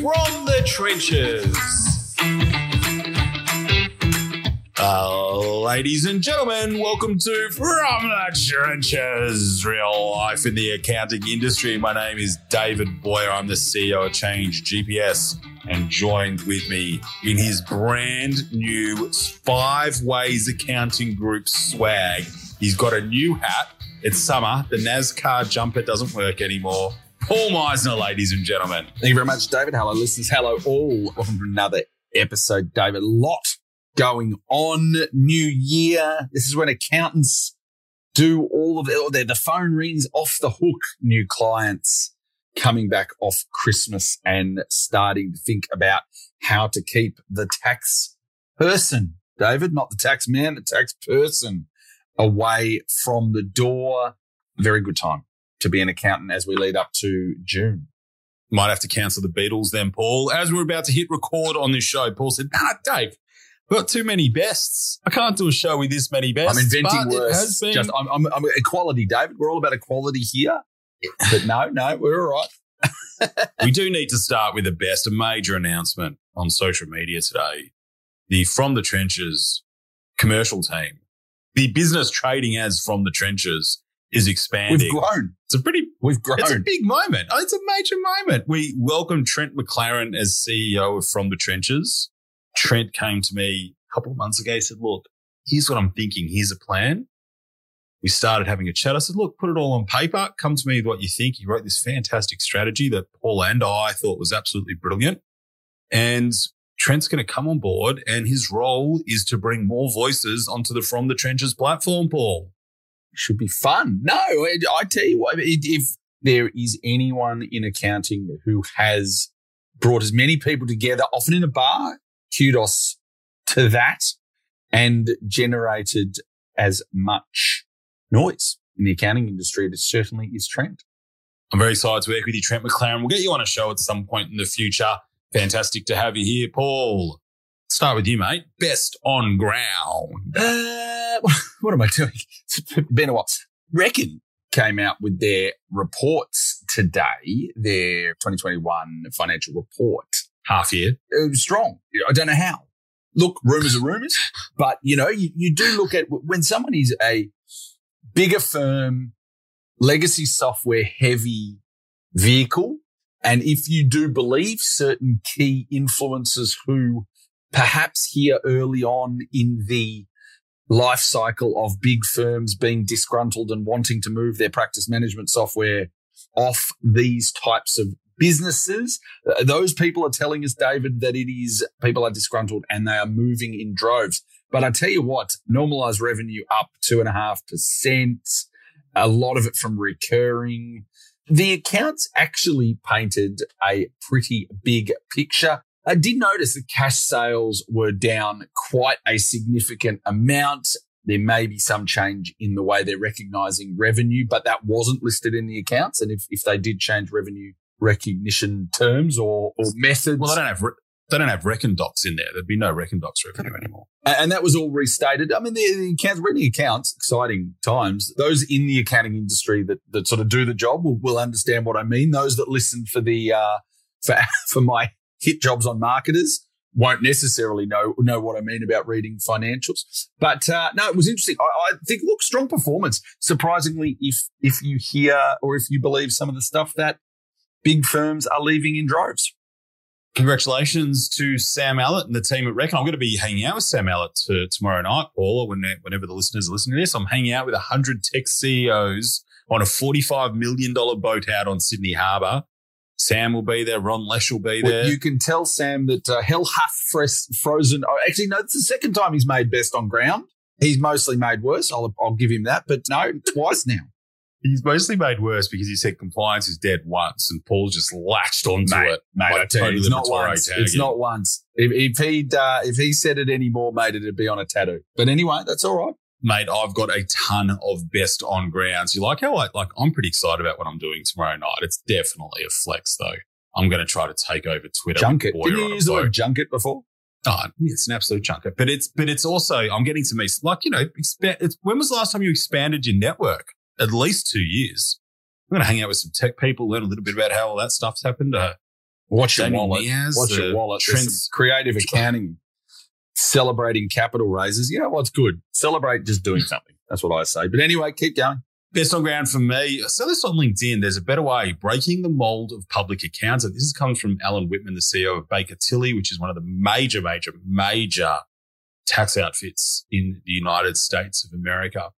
From the Trenches. Uh, ladies and gentlemen, welcome to From the Trenches, real life in the accounting industry. My name is David Boyer. I'm the CEO of Change GPS, and joined with me in his brand new Five Ways Accounting Group swag. He's got a new hat. It's summer. The NASCAR jumper doesn't work anymore. Paul Meisner, ladies and gentlemen. Thank you very much, David. Hello, listeners. Hello, all. Welcome to another episode, David. Lot going on. New year. This is when accountants do all of it. Oh, the phone rings off the hook. New clients coming back off Christmas and starting to think about how to keep the tax person, David, not the tax man, the tax person away from the door. Very good time to be an accountant as we lead up to June. Might have to cancel the Beatles then, Paul. As we're about to hit record on this show, Paul said, Nah, Dave, we've got too many bests. I can't do a show with this many bests. I'm inventing but it has been- Just I'm, I'm, I'm equality, David. We're all about equality here. But no, no, we're all right. we do need to start with the best, a major announcement on social media today. The From the Trenches commercial team, the business trading as From the Trenches is expanding. We've grown. It's a pretty We've grown. It's a big moment. Oh, It's a major moment. We welcome Trent McLaren as CEO of From the Trenches. Trent came to me a couple of months ago. He said, look, here's what I'm thinking. Here's a plan. We started having a chat. I said, look, put it all on paper. Come to me with what you think. He wrote this fantastic strategy that Paul and I thought was absolutely brilliant. And Trent's going to come on board and his role is to bring more voices onto the From the Trenches platform, Paul. Should be fun. No, I, tell you what, if there is anyone in accounting who has brought as many people together, often in a bar, kudos to that, and generated as much noise in the accounting industry, it certainly is Trent. I'm very excited to work with you, Trent McLaren. We'll get you on a show at some point in the future. Fantastic to have you here, Paul. Start with you, mate. Best on ground. Uh, what am I doing? It's been a while. Reckon came out with their reports today, their 2021 financial report. Half year. It was strong. I don't know how. Look, rumors are rumors, but you know, you, you do look at when someone is a bigger firm, legacy software heavy vehicle. And if you do believe certain key influencers who perhaps here early on in the life cycle of big firms being disgruntled and wanting to move their practice management software off these types of businesses. Uh, Those people are telling us, David, that it is people are disgruntled and they are moving in droves. But I tell you what, normalized revenue up two and a half percent, a lot of it from recurring. The accounts actually painted a pretty big picture. I did notice that cash sales were down quite a significant amount. There may be some change in the way they're recognizing revenue, but that wasn't listed in the accounts. And if, if they did change revenue recognition terms or, or methods, Well, they don't have, re- they don't have Reckon Docs in there. There'd be no Reckon Docs revenue anymore. And that was all restated. I mean, the, the accounts, reading accounts, exciting times. Those in the accounting industry that, that sort of do the job will, will understand what I mean. Those that listen for the, uh, for, for my hit jobs on marketers won't necessarily know, know what I mean about reading financials. But, uh, no, it was interesting. I, I think, look, strong performance. Surprisingly, if, if you hear or if you believe some of the stuff that big firms are leaving in droves. Congratulations to Sam Allert and the team at Reckon. I'm going to be hanging out with Sam Allert to, tomorrow night, Paul, or when, whenever the listeners are listening to this. I'm hanging out with 100 tech CEOs on a $45 million boat out on Sydney Harbour. Sam will be there. Ron Lesh will be Well, there. you can tell Sam that uh, hell hath fres- frozen. Oh, actually, no, it's the second time he's made best on ground. He's mostly made worse. I'll, I'll give him that, but no, twice now. He's mostly made worse because he said compliance is dead once and Paul just latched onto Mate, it. Mate, Like I tell you, it's not once. tagging. It's not once. If, if he'd uh, if he said it anymore, mate, it'd be on a tattoo. But anyway, that's all right. Mate, I've got a ton of best on grounds. You like how I, like, I'm pretty excited about what I'm doing tomorrow night. It's definitely a flex though. I'm going to try to take over Twitter. Junket. Did you use the word junket before? Oh, it's an absolute junket, but it's but it's also I'm getting to meet like you know expand. It's, when was the last time you expanded your network? At least two years. I'm going to hang out with some tech people, learn a little bit about how all that stuff's happened. Uh, Watch your wallet. Niaz, Watch your wallet. There's some creative accounting, celebrating capital raises. You know what's good? Celebrate just doing something. That's what I say. But anyway, keep going. Best on ground for me. So this on LinkedIn. There's a better way. Breaking the mold of public accounting. This comes from Alan Whitman, the CEO of Baker Tilly, which is one of the major, major, major tax outfits in the United States of America.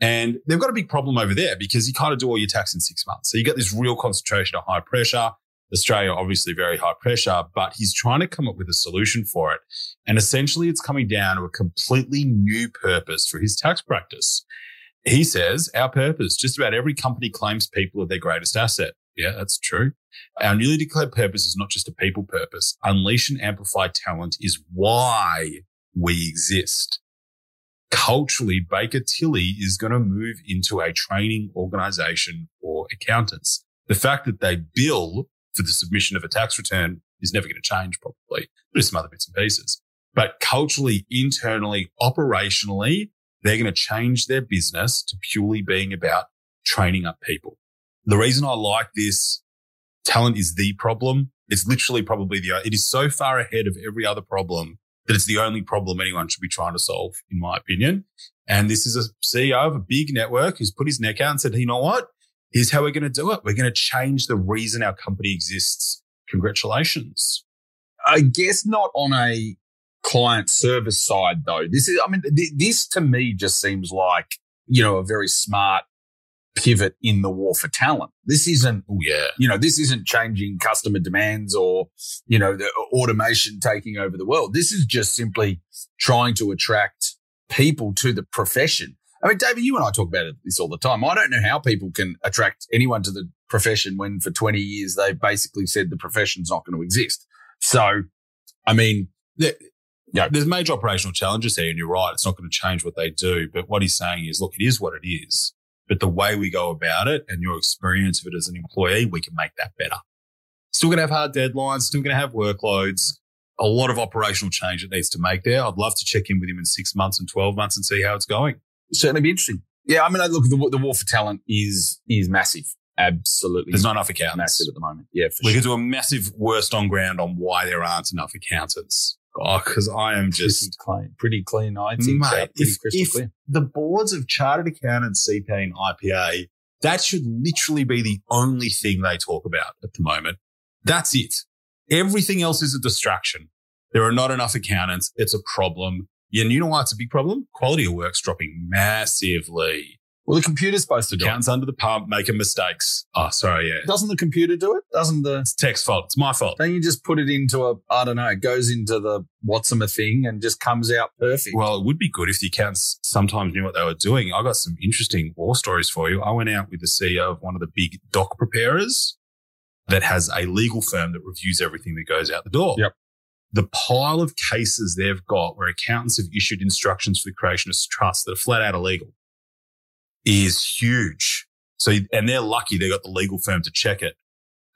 And they've got a big problem over there because you kind of do all your tax in six months. So you get this real concentration of high pressure. Australia, obviously very high pressure, but he's trying to come up with a solution for it. And essentially it's coming down to a completely new purpose for his tax practice. He says our purpose, just about every company claims people are their greatest asset. Yeah, that's true. Our newly declared purpose is not just a people purpose. Unleash and amplify talent is why we exist. Culturally, Baker Tilly is going to move into a training organization for accountants. The fact that they bill for the submission of a tax return is never going to change probably. There's some other bits and pieces. But culturally, internally, operationally, they're going to change their business to purely being about training up people. The reason I like this talent is the problem. It's literally probably the, it is so far ahead of every other problem that it's the only problem anyone should be trying to solve, in my opinion. And this is a CEO of a big network who's put his neck out and said, you know what? Here's how we're going to do it. We're going to change the reason our company exists. Congratulations. I guess not on a client service side though. This is, I mean, th- this to me just seems like, you know, a very smart pivot in the war for talent. This isn't, Oh, yeah. you know, this isn't changing customer demands or, you know, the uh, automation taking over the world. This is just simply trying to attract people to the profession. I mean, David, you and I talk about this all the time. I don't know how people can attract anyone to the profession when for 20 years they've basically said the profession's not going to exist. So, I mean, Yeah, there's major operational challenges here, and you're right. It's not going to change what they do. But what he's saying is, look, it is what it is. But the way we go about it and your experience of it as an employee, we can make that better. Still going to have hard deadlines, still going to have workloads, a lot of operational change that needs to make there. I'd love to check in with him in six months and 12 months and see how it's going. Certainly be interesting. Yeah, I mean, I look, the, the war for talent is is massive. Absolutely, There's not enough accountants. massive at the moment. Yeah, for We sure. could do a massive worst on ground on why there aren't enough accountants. Oh, because I am just pretty clean, pretty clean. I think, Mate, pretty if- crystal if- clear. the boards of chartered accountants, CPA and IPA, that should literally be the only thing they talk about at the moment. That's it. Everything else is a distraction. There are not enough accountants. It's a problem. And you know why it's a big problem? Quality of work's dropping massively. Well, the computer's supposed to do it. Accountants under the pump making mistakes. Oh, sorry. Yeah. Doesn't the computer do it? Doesn't the? It's tech's fault. It's my fault. Don't you just put it into a? I don't know. It goes into the what's a thing and just comes out perfect. Well, it would be good if the accountants sometimes knew what they were doing. I got some interesting war stories for you. I went out with the CEO of one of the big doc preparers that has a legal firm that reviews everything that goes out the door. Yep. The pile of cases they've got where accountants have issued instructions for the creation of trusts that are flat out illegal is huge. So, and they're lucky they got the legal firm to check it.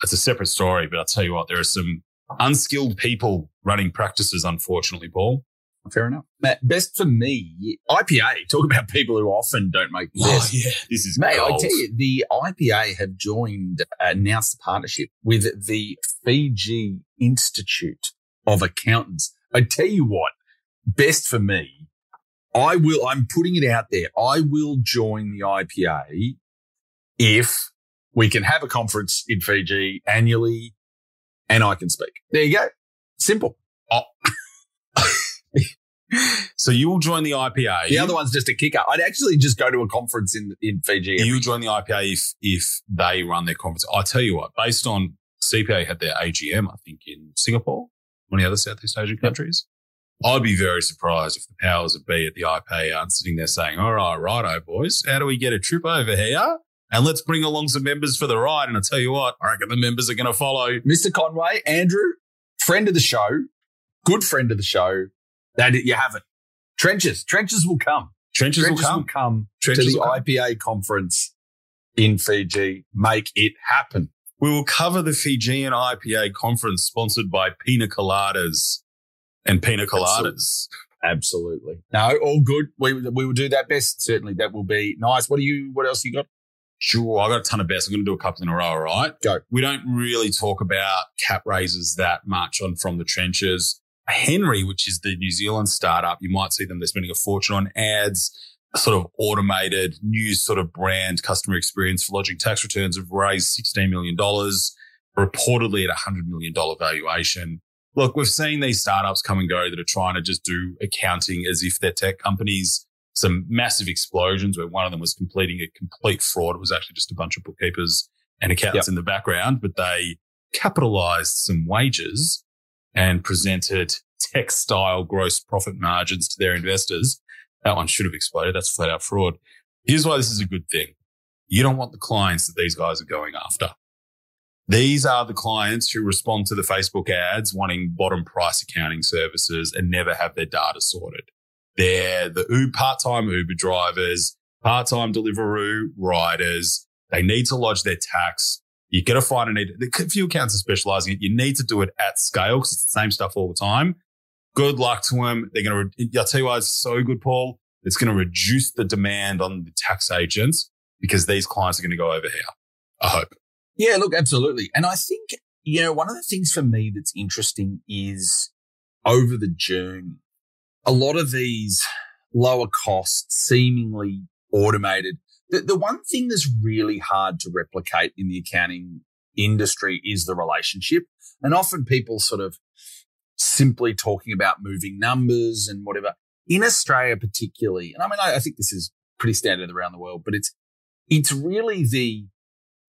It's a separate story, but I'll tell you what, there are some unskilled people running practices, unfortunately, Paul. Fair enough. Matt, best for me, IPA. Talk about people who often don't make oh, the best. yeah. This is Mate, I tell you, the IPA have joined, announced a partnership with the Fiji Institute of Accountants. I tell you what, best for me, I will, I'm putting it out there. I will join the IPA if we can have a conference in Fiji annually and I can speak. There you go. Simple. Oh. So you will join the IPA. The other one's just a kicker. I'd actually just go to a conference in, in Fiji. you join the IPA if if they run their conference. I tell you what, based on CPA had their AGM, I think in Singapore, the other Southeast Asian countries. I'd be very surprised if the powers that be at the IPA aren't sitting there saying, "All right, righto, boys, how do we get a trip over here?" And let's bring along some members for the ride. And I tell you what, I reckon the members are going to follow. Mr. Conway, Andrew, friend of the show, good friend of the show. That you have it. Trenches, trenches will come. Trenches, Trenches will come. to Trenches the will come. IPA conference in Fiji. Make it happen. We will cover the Fijian IPA conference sponsored by Pina Coladas and Pina Coladas. Absolutely. No, all good. We we will do that best. Certainly, that will be nice. What do you? What else you got? Sure, I got a ton of bets. I'm going to do a couple in a row, all right? Go. We don't really talk about cap raises that much on From the Trenches. Hnry, which is the New Zealand startup, you might see them. They're spending a fortune on ads, sort of automated new sort of brand customer experience for lodging tax returns have raised $16 million, reportedly at a $100 million valuation. Look, we've seen these startups come and go that are trying to just do accounting as if they're tech companies. Some massive explosions where one of them was completing a complete fraud. It was actually just a bunch of bookkeepers and accountants yep. in the background, but they capitalized some wages and presented textile gross profit margins to their investors. That one should have exploded. That's flat out fraud. Here's why this is a good thing. You don't want the clients that these guys are going after. These are the clients who respond to the Facebook ads wanting bottom price accounting services and never have their data sorted. They're the part-time Uber drivers, part-time Deliveroo riders. They need to lodge their tax. You got to find a need. A few accounts are specializing it. You need to do it at scale because it's the same stuff all the time. Good luck to them. They're going to, I'll tell you why it's so good, Paul. It's going to reduce the demand on the tax agents because these clients are going to go over here. I hope. Yeah, look, absolutely. And I think, you know, one of the things for me that's interesting is over the journey, a lot of these lower cost, seemingly automated. The, the one thing that's really hard to replicate in the accounting industry is the relationship. And often people sort of simply talking about moving numbers and whatever. In Australia, particularly, and I mean, I, I think this is pretty standard around the world, but it's, it's really the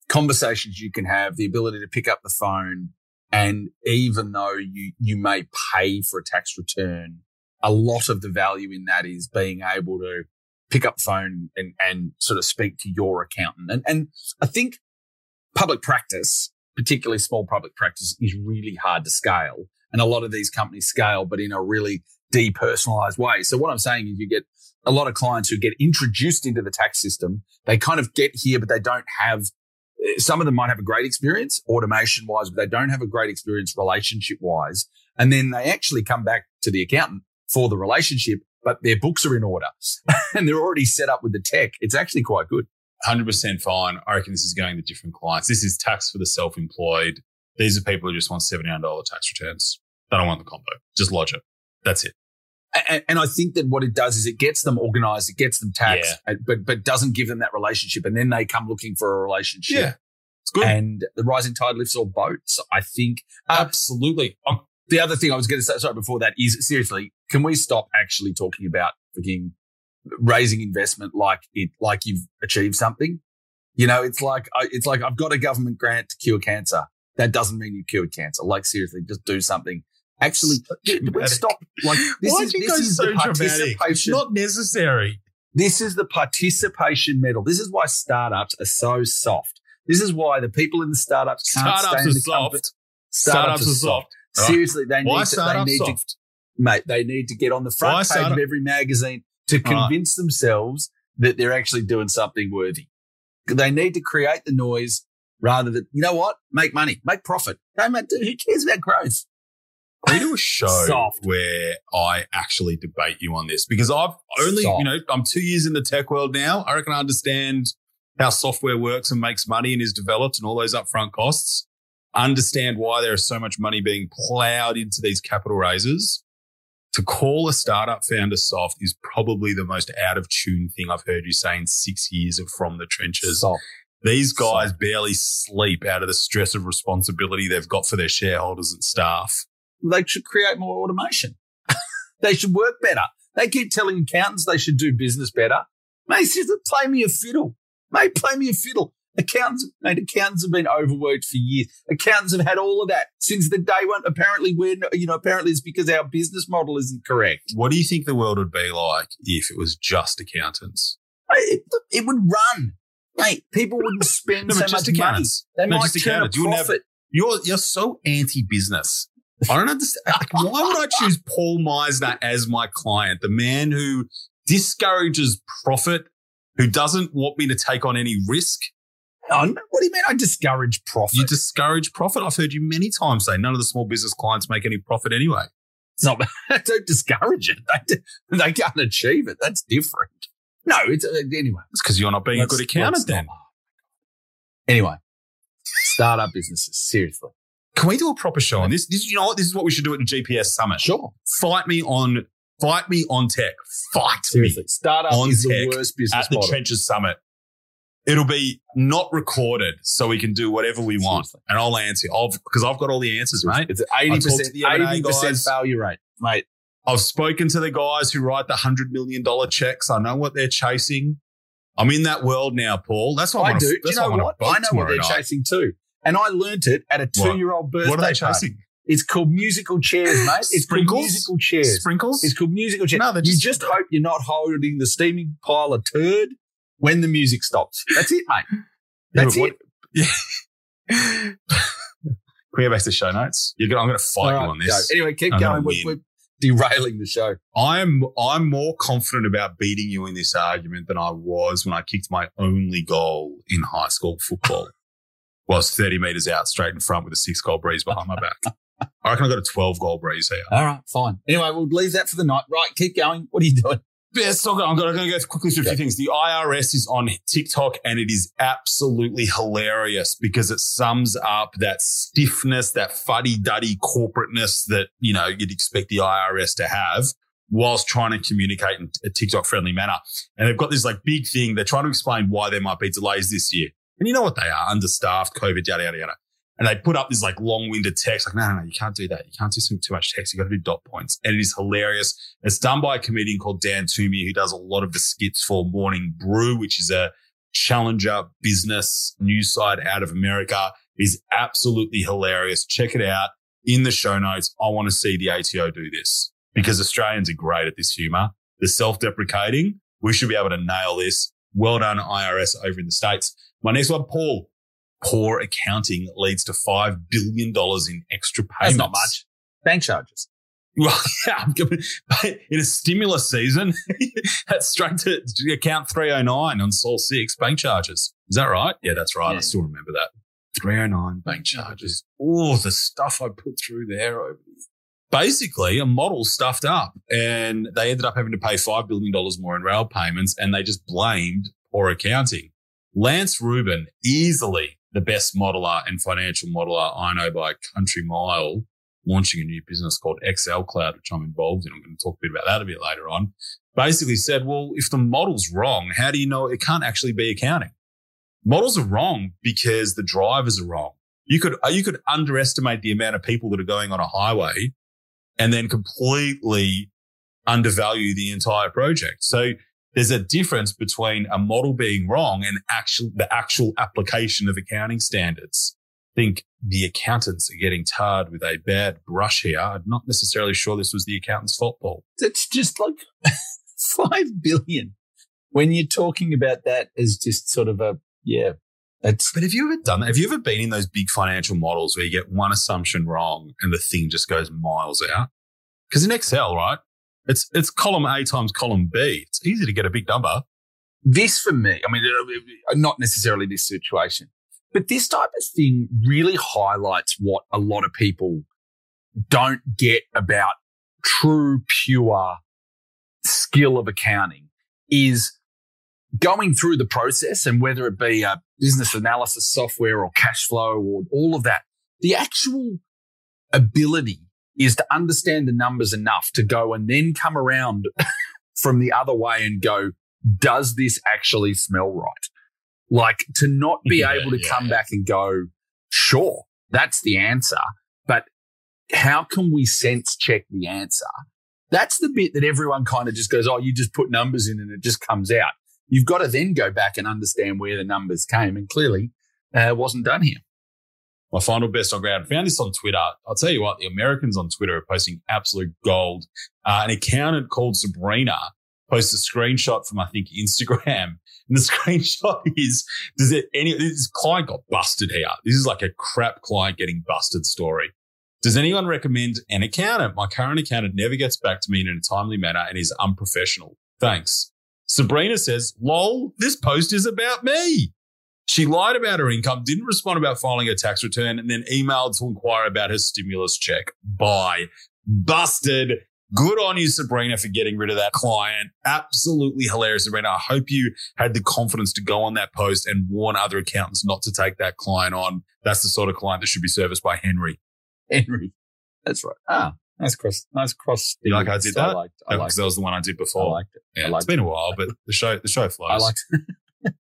conversations you can have, the ability to pick up the phone. And even though you, you may pay for a tax return, a lot of the value in that is being able to pick up the phone and, and sort of speak to your accountant. And, and I think public practice, particularly small public practice is really hard to scale. And a lot of these companies scale, but in a really depersonalized way. So what I'm saying is you get a lot of clients who get introduced into the tax system. They kind of get here, but they don't have eh, some of them might have a great experience automation wise, but they don't have a great experience relationship wise. And then they actually come back to the accountant for the relationship, but their books are in order and they're already set up with the tech. It's actually quite good. 100% fine. I reckon this is going to different clients. This is tax for the self-employed. These are people who just want $79 tax returns. They don't want the combo. Just lodge it. That's it. And, and, I think that what it does is it gets them organized, it gets them taxed, yeah. but but doesn't give them that relationship, and then they come looking for a relationship. Yeah, it's good. And the rising tide lifts all boats. I think absolutely. Um, the other thing I was going to say, sorry, before that is seriously, can we stop actually talking about freaking raising investment like it like you've achieved something? You know, it's like it's like I've got a government grant to cure cancer. That doesn't mean you cured cancer. Like seriously, just do something actually stop like this Why is, this is so the participation it's not necessary this is the participation medal this is why startups are so soft this is why the people in the startups can't startups in the soft. startups, startups are soft, soft. seriously they why need to they need soft? to mate they need to get on the front why page startup? of every magazine to convince right. themselves that they're actually doing something worthy they need to create the noise rather than you know what make money make profit mate, who cares about growth we do a show Soft. where I actually debate you on this because I've only, Soft. you know, I'm two years in the tech world now. I reckon I understand how software works and makes money and is developed and all those upfront costs. Understand why there is so much money being plowed into these capital raises. To call a startup founder soft is probably the most out of tune thing I've heard you say in six years of From the Trenches. Soft. These guys barely sleep out of the stress of responsibility they've got for their shareholders and staff they should create more automation. they should work better. They keep telling accountants they should do business better. Mate, just play me a fiddle. Mate, play me a fiddle. Accountants, mate, accountants have been overworked for years. Accountants have had all of that since the day one. Apparently, we're, you know, apparently it's because our business model isn't correct. What do you think the world would be like if it was just accountants? It, it would run. Mate, people wouldn't spend no, so much accountants. money. They no, might turn a profit. You're, you're so anti-business. I don't understand. Like, why would I choose Paul Meisner as my client? The man who discourages profit, who doesn't want me to take on any risk. Oh, what do you mean I discourage profit? You discourage profit. I've heard you many times say none of the small business clients make any profit anyway. It's not, don't discourage it. They, they can't achieve it. That's different. No, it's uh, anyway. It's because you're not being Let's, a good accountant then. Anyway, startup businesses, seriously. Can we do a proper show on this? This, you know what? This is what we should do at the GPS summit. Sure. Fight me on, fight me on tech. Fight Seriously. me Startup On is the worst business at the model. Trenches Summit. It'll be not recorded, so we can do whatever we want, Seriously. and I'll answer. I'll because I've got all the answers, mate. It's 80%, talked to the 80% guys. failure rate, mate. I've spoken to the guys who write the hundred million dollar checks. I know what they're chasing. I'm in that world now, Paul. That's what I, I do. Do That's you know why I, I know what they're night. chasing too. And I learnt it at a two year old birthday What are they party. chasing? It's called musical chairs, mate. It's called musical chairs. Sprinkles? It's called musical chairs. No, they're you just- just hope you're not holding the steaming pile of turd when the music stops. That's it, mate. Yeah, That's it. Yeah. Can we go back to the show notes? You're gonna, I'm going to fight All you on this. Anyway, keep gonna. We're, we're derailing the show. I'm I'm more confident about beating you in this argument than I was when I kicked my only goal in high school football. was 30 meters out straight in front with a six goal breeze behind my back. I reckon I got a 12 goal breeze here. All right, fine. Anyway, we'll leave that for the night. Right, keep going. What are you doing? Yeah, so I'm going to go quickly through a few things. The IRS is on TikTok and it is absolutely hilarious because it sums up that stiffness, that fuddy duddy corporateness that, you know, you'd expect the IRS to have whilst trying to communicate in a TikTok friendly manner. And they've got this like big thing. They're trying to explain why there might be delays this year. And you know what they are? Understaffed, COVID, yada, yada, yada. And they put up this like long winded text, like, no, no, no, you can't do that. You can't do too much text. You got to do dot points. And it is hilarious. It's done by a comedian called Dan Toomey, who does a lot of the skits for Morning Brew, which is a challenger business news site out of America. It is absolutely hilarious. Check it out in the show notes. I want to see the ATO do this because Australians are great at this humor. They're self-deprecating. We should be able to nail this. Well done, IRS over in the States. My next one, Paul. Poor accounting leads to $5 billion in extra payments. That's not much. Bank charges. Well, yeah, but in a stimulus season, that's straight to account 309 on Sol 6 bank charges. Is that right? Yeah, that's right. I still remember that. 309 bank charges. Oh, the stuff I put through there over the Basically, a model stuffed up and they ended up having to pay $5 billion more in rail payments and they just blamed poor accounting. Lance Rubin, easily the best modeler and financial modeler I know by country mile, launching a new business called XL Cloud, which I'm involved in. I'm going to talk a bit about that a bit later on. Basically said, well, if the model's wrong, how do you know it can't actually be accounting? Models are wrong because the drivers are wrong. You could, uh, you could underestimate the amount of people that are going on a highway and then completely undervalue the entire project. So there's a difference between a model being wrong and actual, the actual application of accounting standards. I think the accountants are getting tarred with a bad brush here. I'm not necessarily sure this was the accountant's fault, Paul. It's just like five billion. When you're talking about that as just sort of a yeah, that's But have you ever done that? Have you ever been in those big financial models where you get one assumption wrong and the thing just goes miles out? Because in Excel, right? It's, it's column A times column B. It's easy to get a big number. this for me. I mean, uh, not necessarily this situation, but this type of thing really highlights what a lot of people don't get about true, pure skill of accounting is going through the process and whether it be a business analysis software or cash flow or all of that, the actual ability is to understand the numbers enough to go and then come around from the other way and go, does this actually smell right? Like to not be Yeah, able to yeah, come yeah. back and go, sure, that's the answer. But how can we sense check the answer? That's the bit that everyone kind of just goes, oh, you just put numbers in and it just comes out. You've got to then go back and understand where the numbers came. And clearly, uh, it wasn't done here. My final best on ground. Found this on Twitter. I'll tell you what, the Americans on Twitter are posting absolute gold. Uh, an accountant called Sabrina posts a screenshot from, I think, Instagram. And the screenshot is, does it any, this client got busted here. This is like a crap client getting busted story. Does anyone recommend an accountant? My current accountant never gets back to me in a timely manner and is unprofessional. Thanks. Sabrina says, lol, this post is about me. She lied about her income, didn't respond about filing her tax return, and then emailed to inquire about her stimulus check. Bye. Busted. Good on you, Sabrina, for getting rid of that client. Absolutely hilarious, Sabrina. I hope you had the confidence to go on that post and warn other accountants not to take that client on. That's the sort of client that should be serviced by Hnry. Hnry. That's right. Ah, nice cross. Nice cross. You like I did that? I liked, I Because liked that was the one I did before. I liked it. yeah, I it's liked been a while, but the show the show flows. I liked it.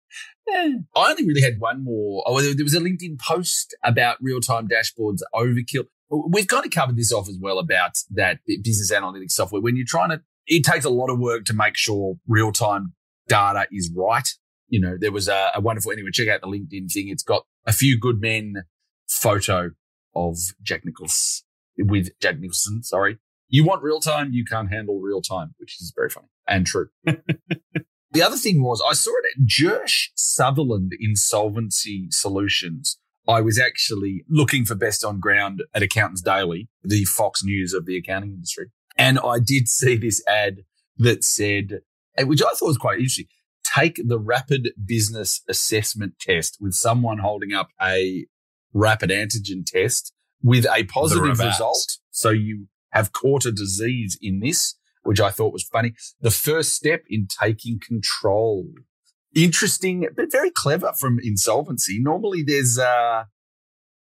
Yeah. I only really had one more. Oh, there was a LinkedIn post about real time dashboards overkill. We've kind of covered this off as well about that business analytics software. When you're trying to, it takes a lot of work to make sure real time data is right. You know, there was a, a wonderful, anyway, check out the LinkedIn thing. It's got a few good men photo of Jack Nichols with Jack Nicholson. Sorry. You want real time. You can't handle real time, which is very funny and true. The other thing was I saw it at Jirsch Sutherland Insolvency Solutions. I was actually looking for best on ground at Accountants Daily, the Fox News of the accounting industry. And I did see this ad that said, which I thought was quite interesting, take the rapid business assessment test with someone holding up a rapid antigen test with a positive result. So you have caught a disease in this, which I thought was funny. The first step in taking control. Interesting, but very clever from insolvency. Normally there's, uh,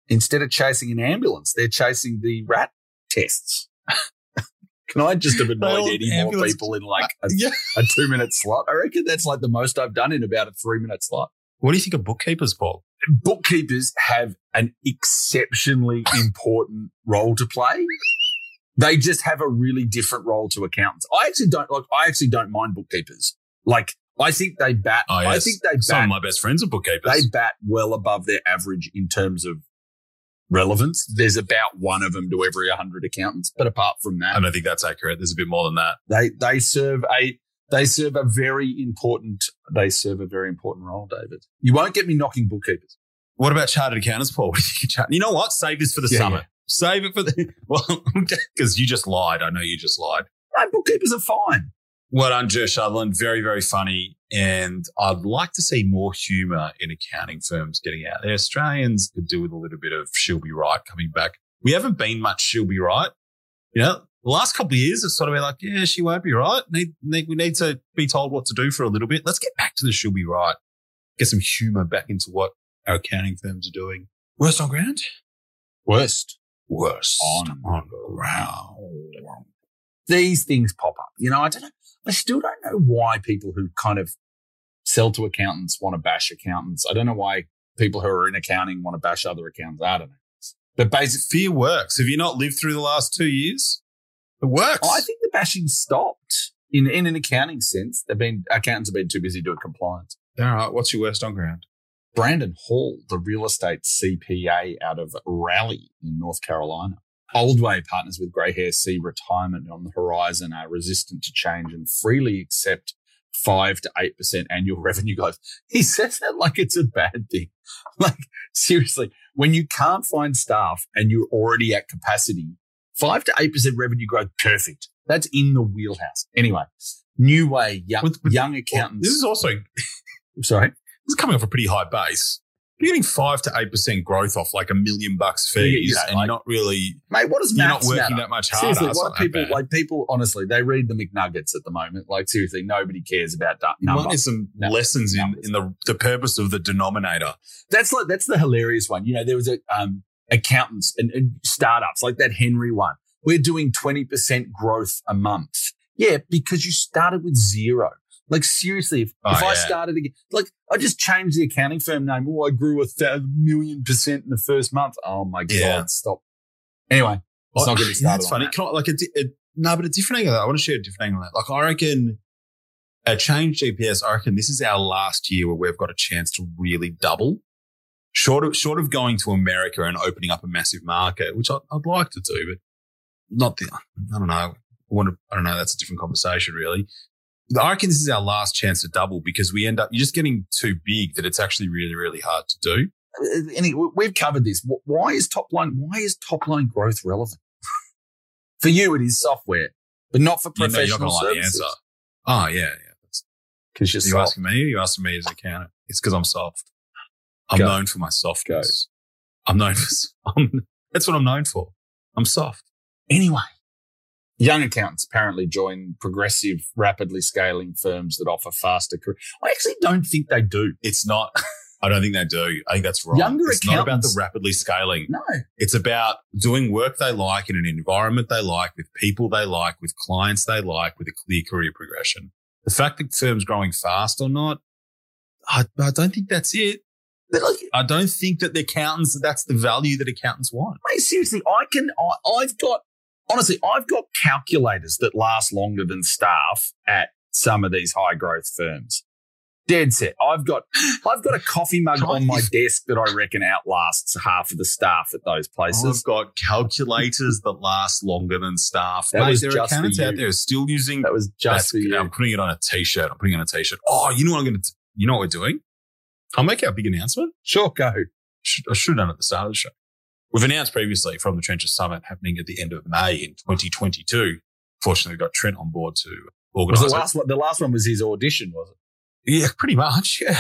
instead of chasing an ambulance, they're chasing the rat tests. Can I just have annoyed any more people in like a, yeah. a two minute slot? I reckon that's like the most I've done in about a three minute slot. What do you think of bookkeepers, Paul? Bookkeepers have an exceptionally important role to play. They just have a really different role to accountants. I actually don't like, I actually don't mind bookkeepers. Like, I think they bat, Oh, I think they bat. Some of my best friends are bookkeepers. they bat well above their average in terms of relevance. There's about one of them to every 100 accountants. But apart from that, I don't think that's accurate. There's a bit more than that. they they serve a they serve a very important they serve a very important role, David. You won't get me knocking bookkeepers. What about chartered accountants, Paul? You think of chart- You know what? Save this for the Yeah, summer. Yeah. Save it for the well, because you just lied. I know you just lied. No, bookkeepers are fine. Well done, Joe Sutherland. Very, very funny. And I'd like to see more humor in accounting firms getting out there. Australians could do with a little bit of she'll be right coming back. We haven't been much she'll be right. You know, the last couple of years, it's sort of been like, yeah, she won't be right. Need, need, we need to be told what to do for a little bit. Let's get back to the she'll be right. Get some humor back into what our accounting firms are doing. Worst on ground? Worst. Worst On on ground. These things pop up. You know, I don't know. I still don't know why people who kind of sell to accountants want to bash accountants. I don't know why people who are in accounting want to bash other accountants. I don't know. But basically, Fear works. Have you not lived through the last two years? It works. I think the bashing stopped in, in an accounting sense. They've been, accountants have been too busy doing compliance. All right. What's your worst on ground? Brandon Hall, the real estate CPA out of Raleigh in North Carolina. Oldway partners with grey hair see retirement on the horizon, are resistant to change and freely accept five to eight percent annual revenue growth. He says that like it's a bad thing. Like seriously, when you can't find staff and you're already at capacity, five to eight percent revenue growth, perfect. That's in the wheelhouse. Anyway, new way, young, With- with- young oh, accountants. this is also sorry. Is coming off a pretty high base. You're getting five to eight percent growth off like a million bucks fees, you know, and like- you're not really Mate, what does you're not working matter? that much harder. Seriously, It's what are people like? People honestly, they read the McNuggets at the moment. Like seriously, nobody cares about that number. some No. lessons in, in the the purpose of the denominator. That's like that's the hilarious one. You know, there was a um accountants and, and startups like that Hnry one. We're doing twenty percent growth a month. Yeah, because you started with zero. Like seriously, if, Oh, if I started again, like I just changed the accounting firm name. Oh, I grew a th- million percent in the first month. Oh my god, Yeah. stop. Anyway, let's not get me Yeah, started. That's funny. that. Can I, like a, a no, but a different angle. I want to share a different angle. Like I reckon at Change GPS, I reckon this is our last year where we've got a chance to really double. Short of short of going to America and opening up a massive market, which I, I'd like to do, but not the. I don't know. I want to. I don't know. That's a different conversation, really. I reckon this is our last chance to double because we end up you're just getting too big that it's actually really really hard to do. Uh, we've covered this. Why is top line? Why is top line growth relevant? for you, it is software, but not for You know, you're not professional like services. answer. Oh yeah, yeah. Because you're you asking me? You're you asking me as an accountant? It's because I'm soft. I'm Go. known for my softness. I'm known for. I'm, that's what I'm known for. I'm soft. Anyway, Young accountants apparently join progressive, rapidly scaling firms that offer faster career. I actually don't think they do. It's not. I don't think they do. I think that's wrong. Younger it's not about the rapidly scaling. No. It's about doing work they like in an environment they like, with people they like, with clients they like, with a clear career progression. The fact that firms growing fast or not, I, I don't think that's it. Like, I don't think that the accountants, that's the value that accountants want. mate, seriously, I can, I, I've got, honestly, I've got calculators that last longer than staff at some of these high growth firms. Dead set. I've got, I've got a coffee mug on my desk that I reckon outlasts half of the staff at those places. I've got calculators that last longer than staff. That Mate, was there are just for accountants out there still using that was just for you. I'm putting it on a t-shirt. I'm putting it on a t-shirt. Oh, you know what I'm going to, you know what we're doing? I'll make our big announcement. Sure, go. I should have done it at the start of the show. We've announced previously from the Trenches Summit happening at the end of May in 2022. Fortunately, we got Trent on board to Was organise the it. last one, the last one was his audition, was it? Yeah, pretty much.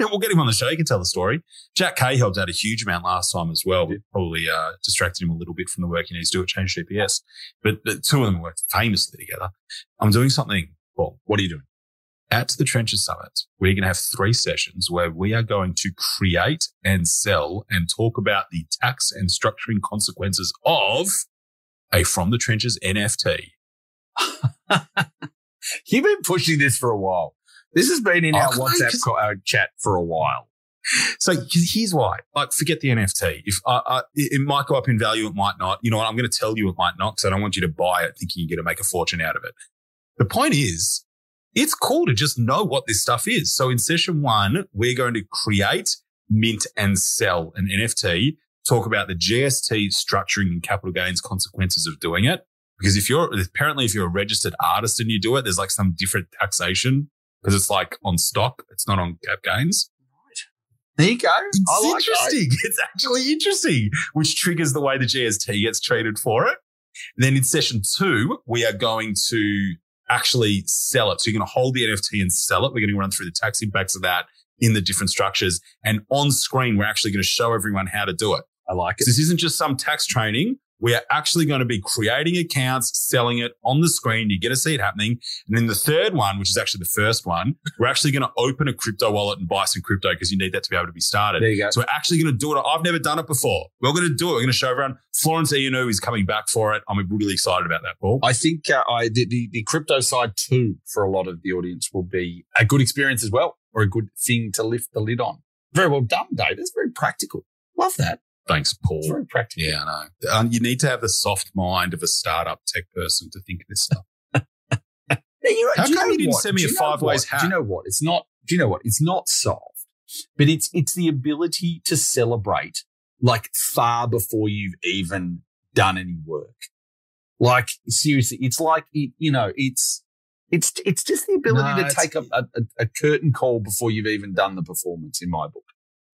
Yeah. we'll get him on the show. He can tell the story. Jack Kay helped out a huge amount last time as well. We probably uh, distracted him a little bit from the work he needs to do at Change GPS. But the two of them worked famously together. I'm doing something, well, What are you doing? At the Trenches Summit, we're going to have three sessions where we are going to create and sell and talk about the tax and structuring consequences of a From the Trenches NFT. You've been pushing this for a while. This has been in Oh, our WhatsApp co- uh, chat for a while. So here's why. Like, forget the NFT. If I, I, it it might go up in value, it might not. You know what? I'm going to tell you it might not because I don't want you to buy it thinking you're going to make a fortune out of it. The point is, it's cool to just know what this stuff is. So in session one, we're going to create, mint, and sell an NFT. Talk about the GST structuring and capital gains consequences of doing it. Because if you're apparently if you're a registered artist and you do it, there's like some different taxation because it's like on stock, it's not on cap gains. There you go. It's like that. interesting. It's actually interesting, which triggers the way the GST gets treated for it. Then in session two, we are going to actually sell it. So you're going to hold the NFT and sell it. We're going to run through the tax impacts of that in the different structures. And on screen, we're actually going to show everyone how to do it. I like it. This isn't just some tax training. We are actually going to be creating accounts, selling it on the screen. You get to see it happening. And then the third one, which is actually the first one, we're actually going to open a crypto wallet and buy some crypto because you need that to be able to be started. There you go. So we're actually going to do it. I've never done it before. We're going to do it. We're going to show everyone. Florence Ianu is coming back for it. I'm really excited about that, Paul. I think uh, I the, the the crypto side too for a lot of the audience will be a good experience as well, or a good thing to lift the lid on. Very well done, Dave. That's very practical. Love that. Thanks, It's Paul. very practical. Yeah, I know. Um, you need to have the soft mind of a startup tech person to think of this stuff. Now, you How you come know you didn't what? send me Do a you know five ways hat? Do you know what? It's not. Do you know what? It's not soft, but it's it's the ability to celebrate like far before you've even done any work. Like seriously, it's like it, you know, it's it's it's just the ability No, to take a, a, a curtain call before you've even done the performance. In my book,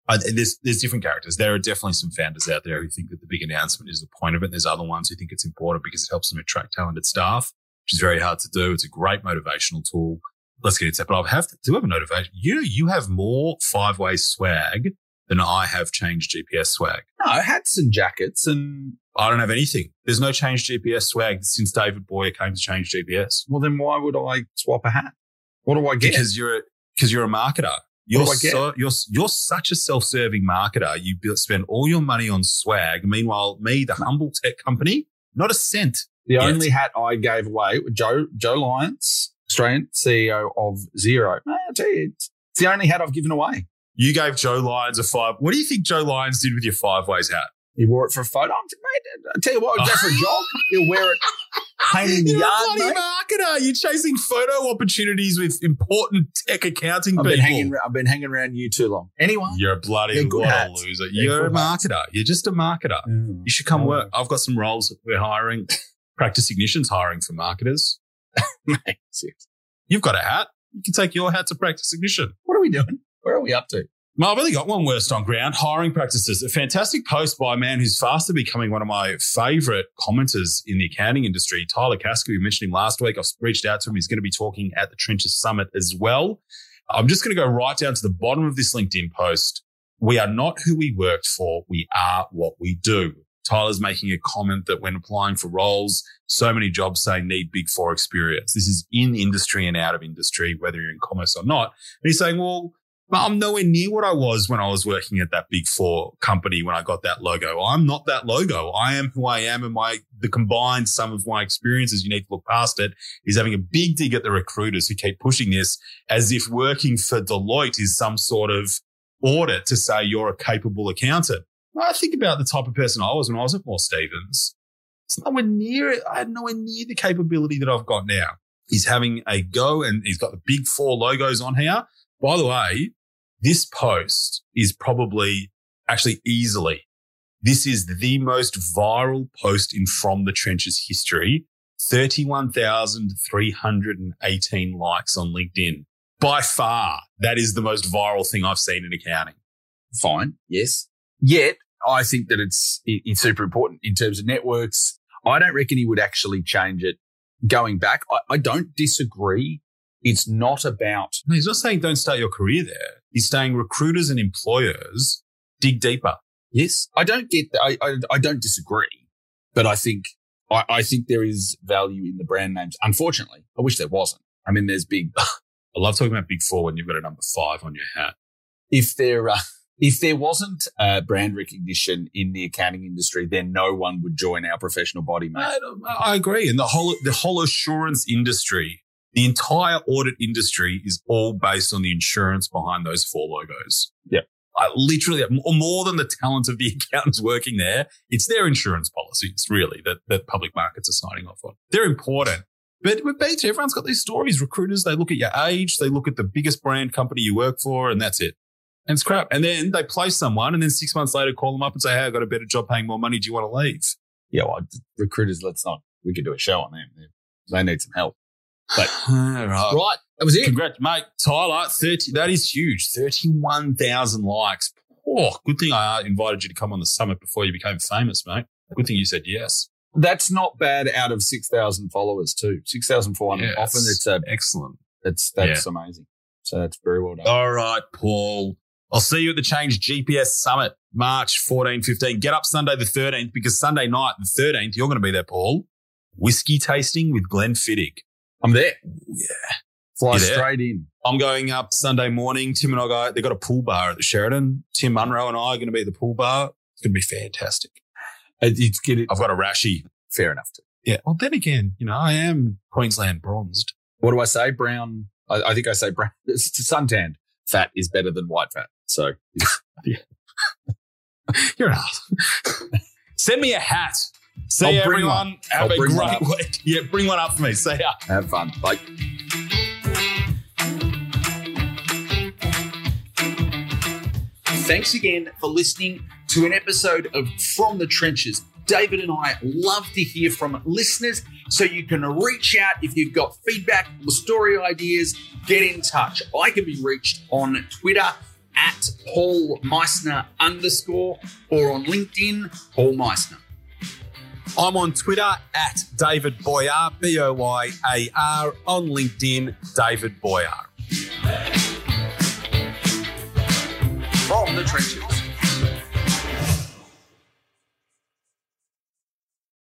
I, there's there's different characters. There are definitely some founders out there who think that the big announcement is the point of it. There's other ones who think it's important because it helps them attract talented staff, which is very hard to do. It's a great motivational tool. Let's get into that. But I have to do have a motivation. You you have more five way swag than I have changed GPS swag. no hats and jackets and I don't have anything. There's no change GPS swag since David Boyer came to change GPS well, then why would I swap a hat? What do I get? because you're a, because you're a marketer. You're do I get? so you're you're such a self-serving marketer. You spend all your money on swag. Meanwhile, me, the humble tech company, not a cent. The Yes. only hat I gave away, Joe Joe Lyons, Australian CEO of Xero. Ah, I tell you, it's, it's the only hat I've given away. You gave Joe Lyons a five. What do you think Joe Lyons did with your five ways hat? He wore it for a photo. I'm, mate, I tell you what, I'll go for a jog. He'll wear it You're yard, a bloody mate. marketer. You're chasing photo opportunities with important tech accounting I've people. been hanging. I've been hanging around you too long. Anyway, You're a bloody what a loser. They're You're a hats. marketer. You're just a marketer. You should come work. I've got some roles we're hiring. Practice Ignition's hiring for marketers. Mate. You've got a hat. You can take your hat to Practice Ignition. What are we doing? Where are we up to? I've only got one worst on ground hiring practices. A fantastic post by a man who's fast becoming one of my favorite commenters in the accounting industry, Tyler Kasker. We mentioned him last week. I've reached out to him. He's going to be talking at the Trenches Summit as well. I'm just going to go right down to the bottom of this LinkedIn post. We are not who we worked for. We are what we do. Tyler's making a comment that when applying for roles, so many jobs say need big four experience. This is in industry and out of industry, whether you're in commerce or not. And he's saying, well, I'm nowhere near what I was when I was working at that big four company when I got that logo. I'm not that logo. I am who I am and my, the combined sum of my experiences, you need to look past it, is having a big dig at the recruiters who keep pushing this as if working for Deloitte is some sort of audit to say you're a capable accountant. I think about the type of person I was when I was at Moore Stephens. It's nowhere near it. I had nowhere near the capability that I've got now. He's having a go and he's got the big four logos on here. By the way, this post is probably actually easily, this is the most viral post in From the Trenches history. 31,318 likes on LinkedIn. By far, that is the most viral thing I've seen in accounting. Fine. Yes. Yet I think that it's, it's super important in terms of networks. I don't reckon he would actually change it going back. I, I don't disagree. It's not about. No, he's not saying don't start your career there. He's saying recruiters and employers dig deeper. Yes. I don't get that. I, I, I don't disagree, but I think, I, I think there is value in the brand names. Unfortunately, I wish there wasn't. I mean, there's big. I love talking about big four when you've got a number five on your hat. If there, uh, if there wasn't uh, brand recognition in the accounting industry, then no one would join our professional body, mate. I, I agree. And the whole the whole assurance industry, the entire audit industry is all based on the insurance behind those four logos. Yeah. I literally more than the talent of the accountants working there, it's their insurance policies really that, that public markets are signing off on. They're important. But with BT, everyone's got these stories. Recruiters, they look at your age, they look at the biggest brand company you work for, and that's it. And it's crap. And then they place someone and then six months later call them up and say, Hey, I got a better job paying more money. Do you want to leave? Yeah, well, recruiters, let's not, we could do a show on them. They need some help. But right. right. That was it. Congrats, mate. Tyler, 30, that is huge. 31,000 likes. Oh, good thing I uh, invited you to come on the summit before you became famous, mate. Good thing you said yes. That's not bad out of 6,000 followers too. 6,400. Yes. Often it's a, excellent. It's, that's yeah. amazing. So that's very well done. All right, Paul. I'll see you at the Change GPS Summit, March 14, 15. Get up Sunday the 13th because Sunday night, the 13th, you're going to be there, Paul. Whiskey tasting with Glenfiddich. I'm there. Yeah. Fly straight in. I'm going up Sunday morning. Tim and I go, they've got a pool bar at the Sheraton. Tim Munro and I are going to be at the pool bar. It's going to be fantastic. Uh, it's get it. I've got a rashy. Fair enough. Too. Yeah. Well, then again, you know, I am Queensland bronzed. What do I say? Brown. I, I think I say brown. It's suntanned. Fat is better than white fat. So you're an ass. Send me a hat. See I'll everyone. Have I'll a great week. Yeah, bring one up for me. See ya. Have fun. Bye. Thanks again for listening to an episode of From the Trenches. David and I love to hear from listeners, so you can reach out if you've got feedback or story ideas. Get in touch. I can be reached on Twitter at Paul Meissner underscore or on LinkedIn, Paul Meissner. I'm on Twitter at David Boyar, B O Y A R, on LinkedIn, David Boyar. From the trenches.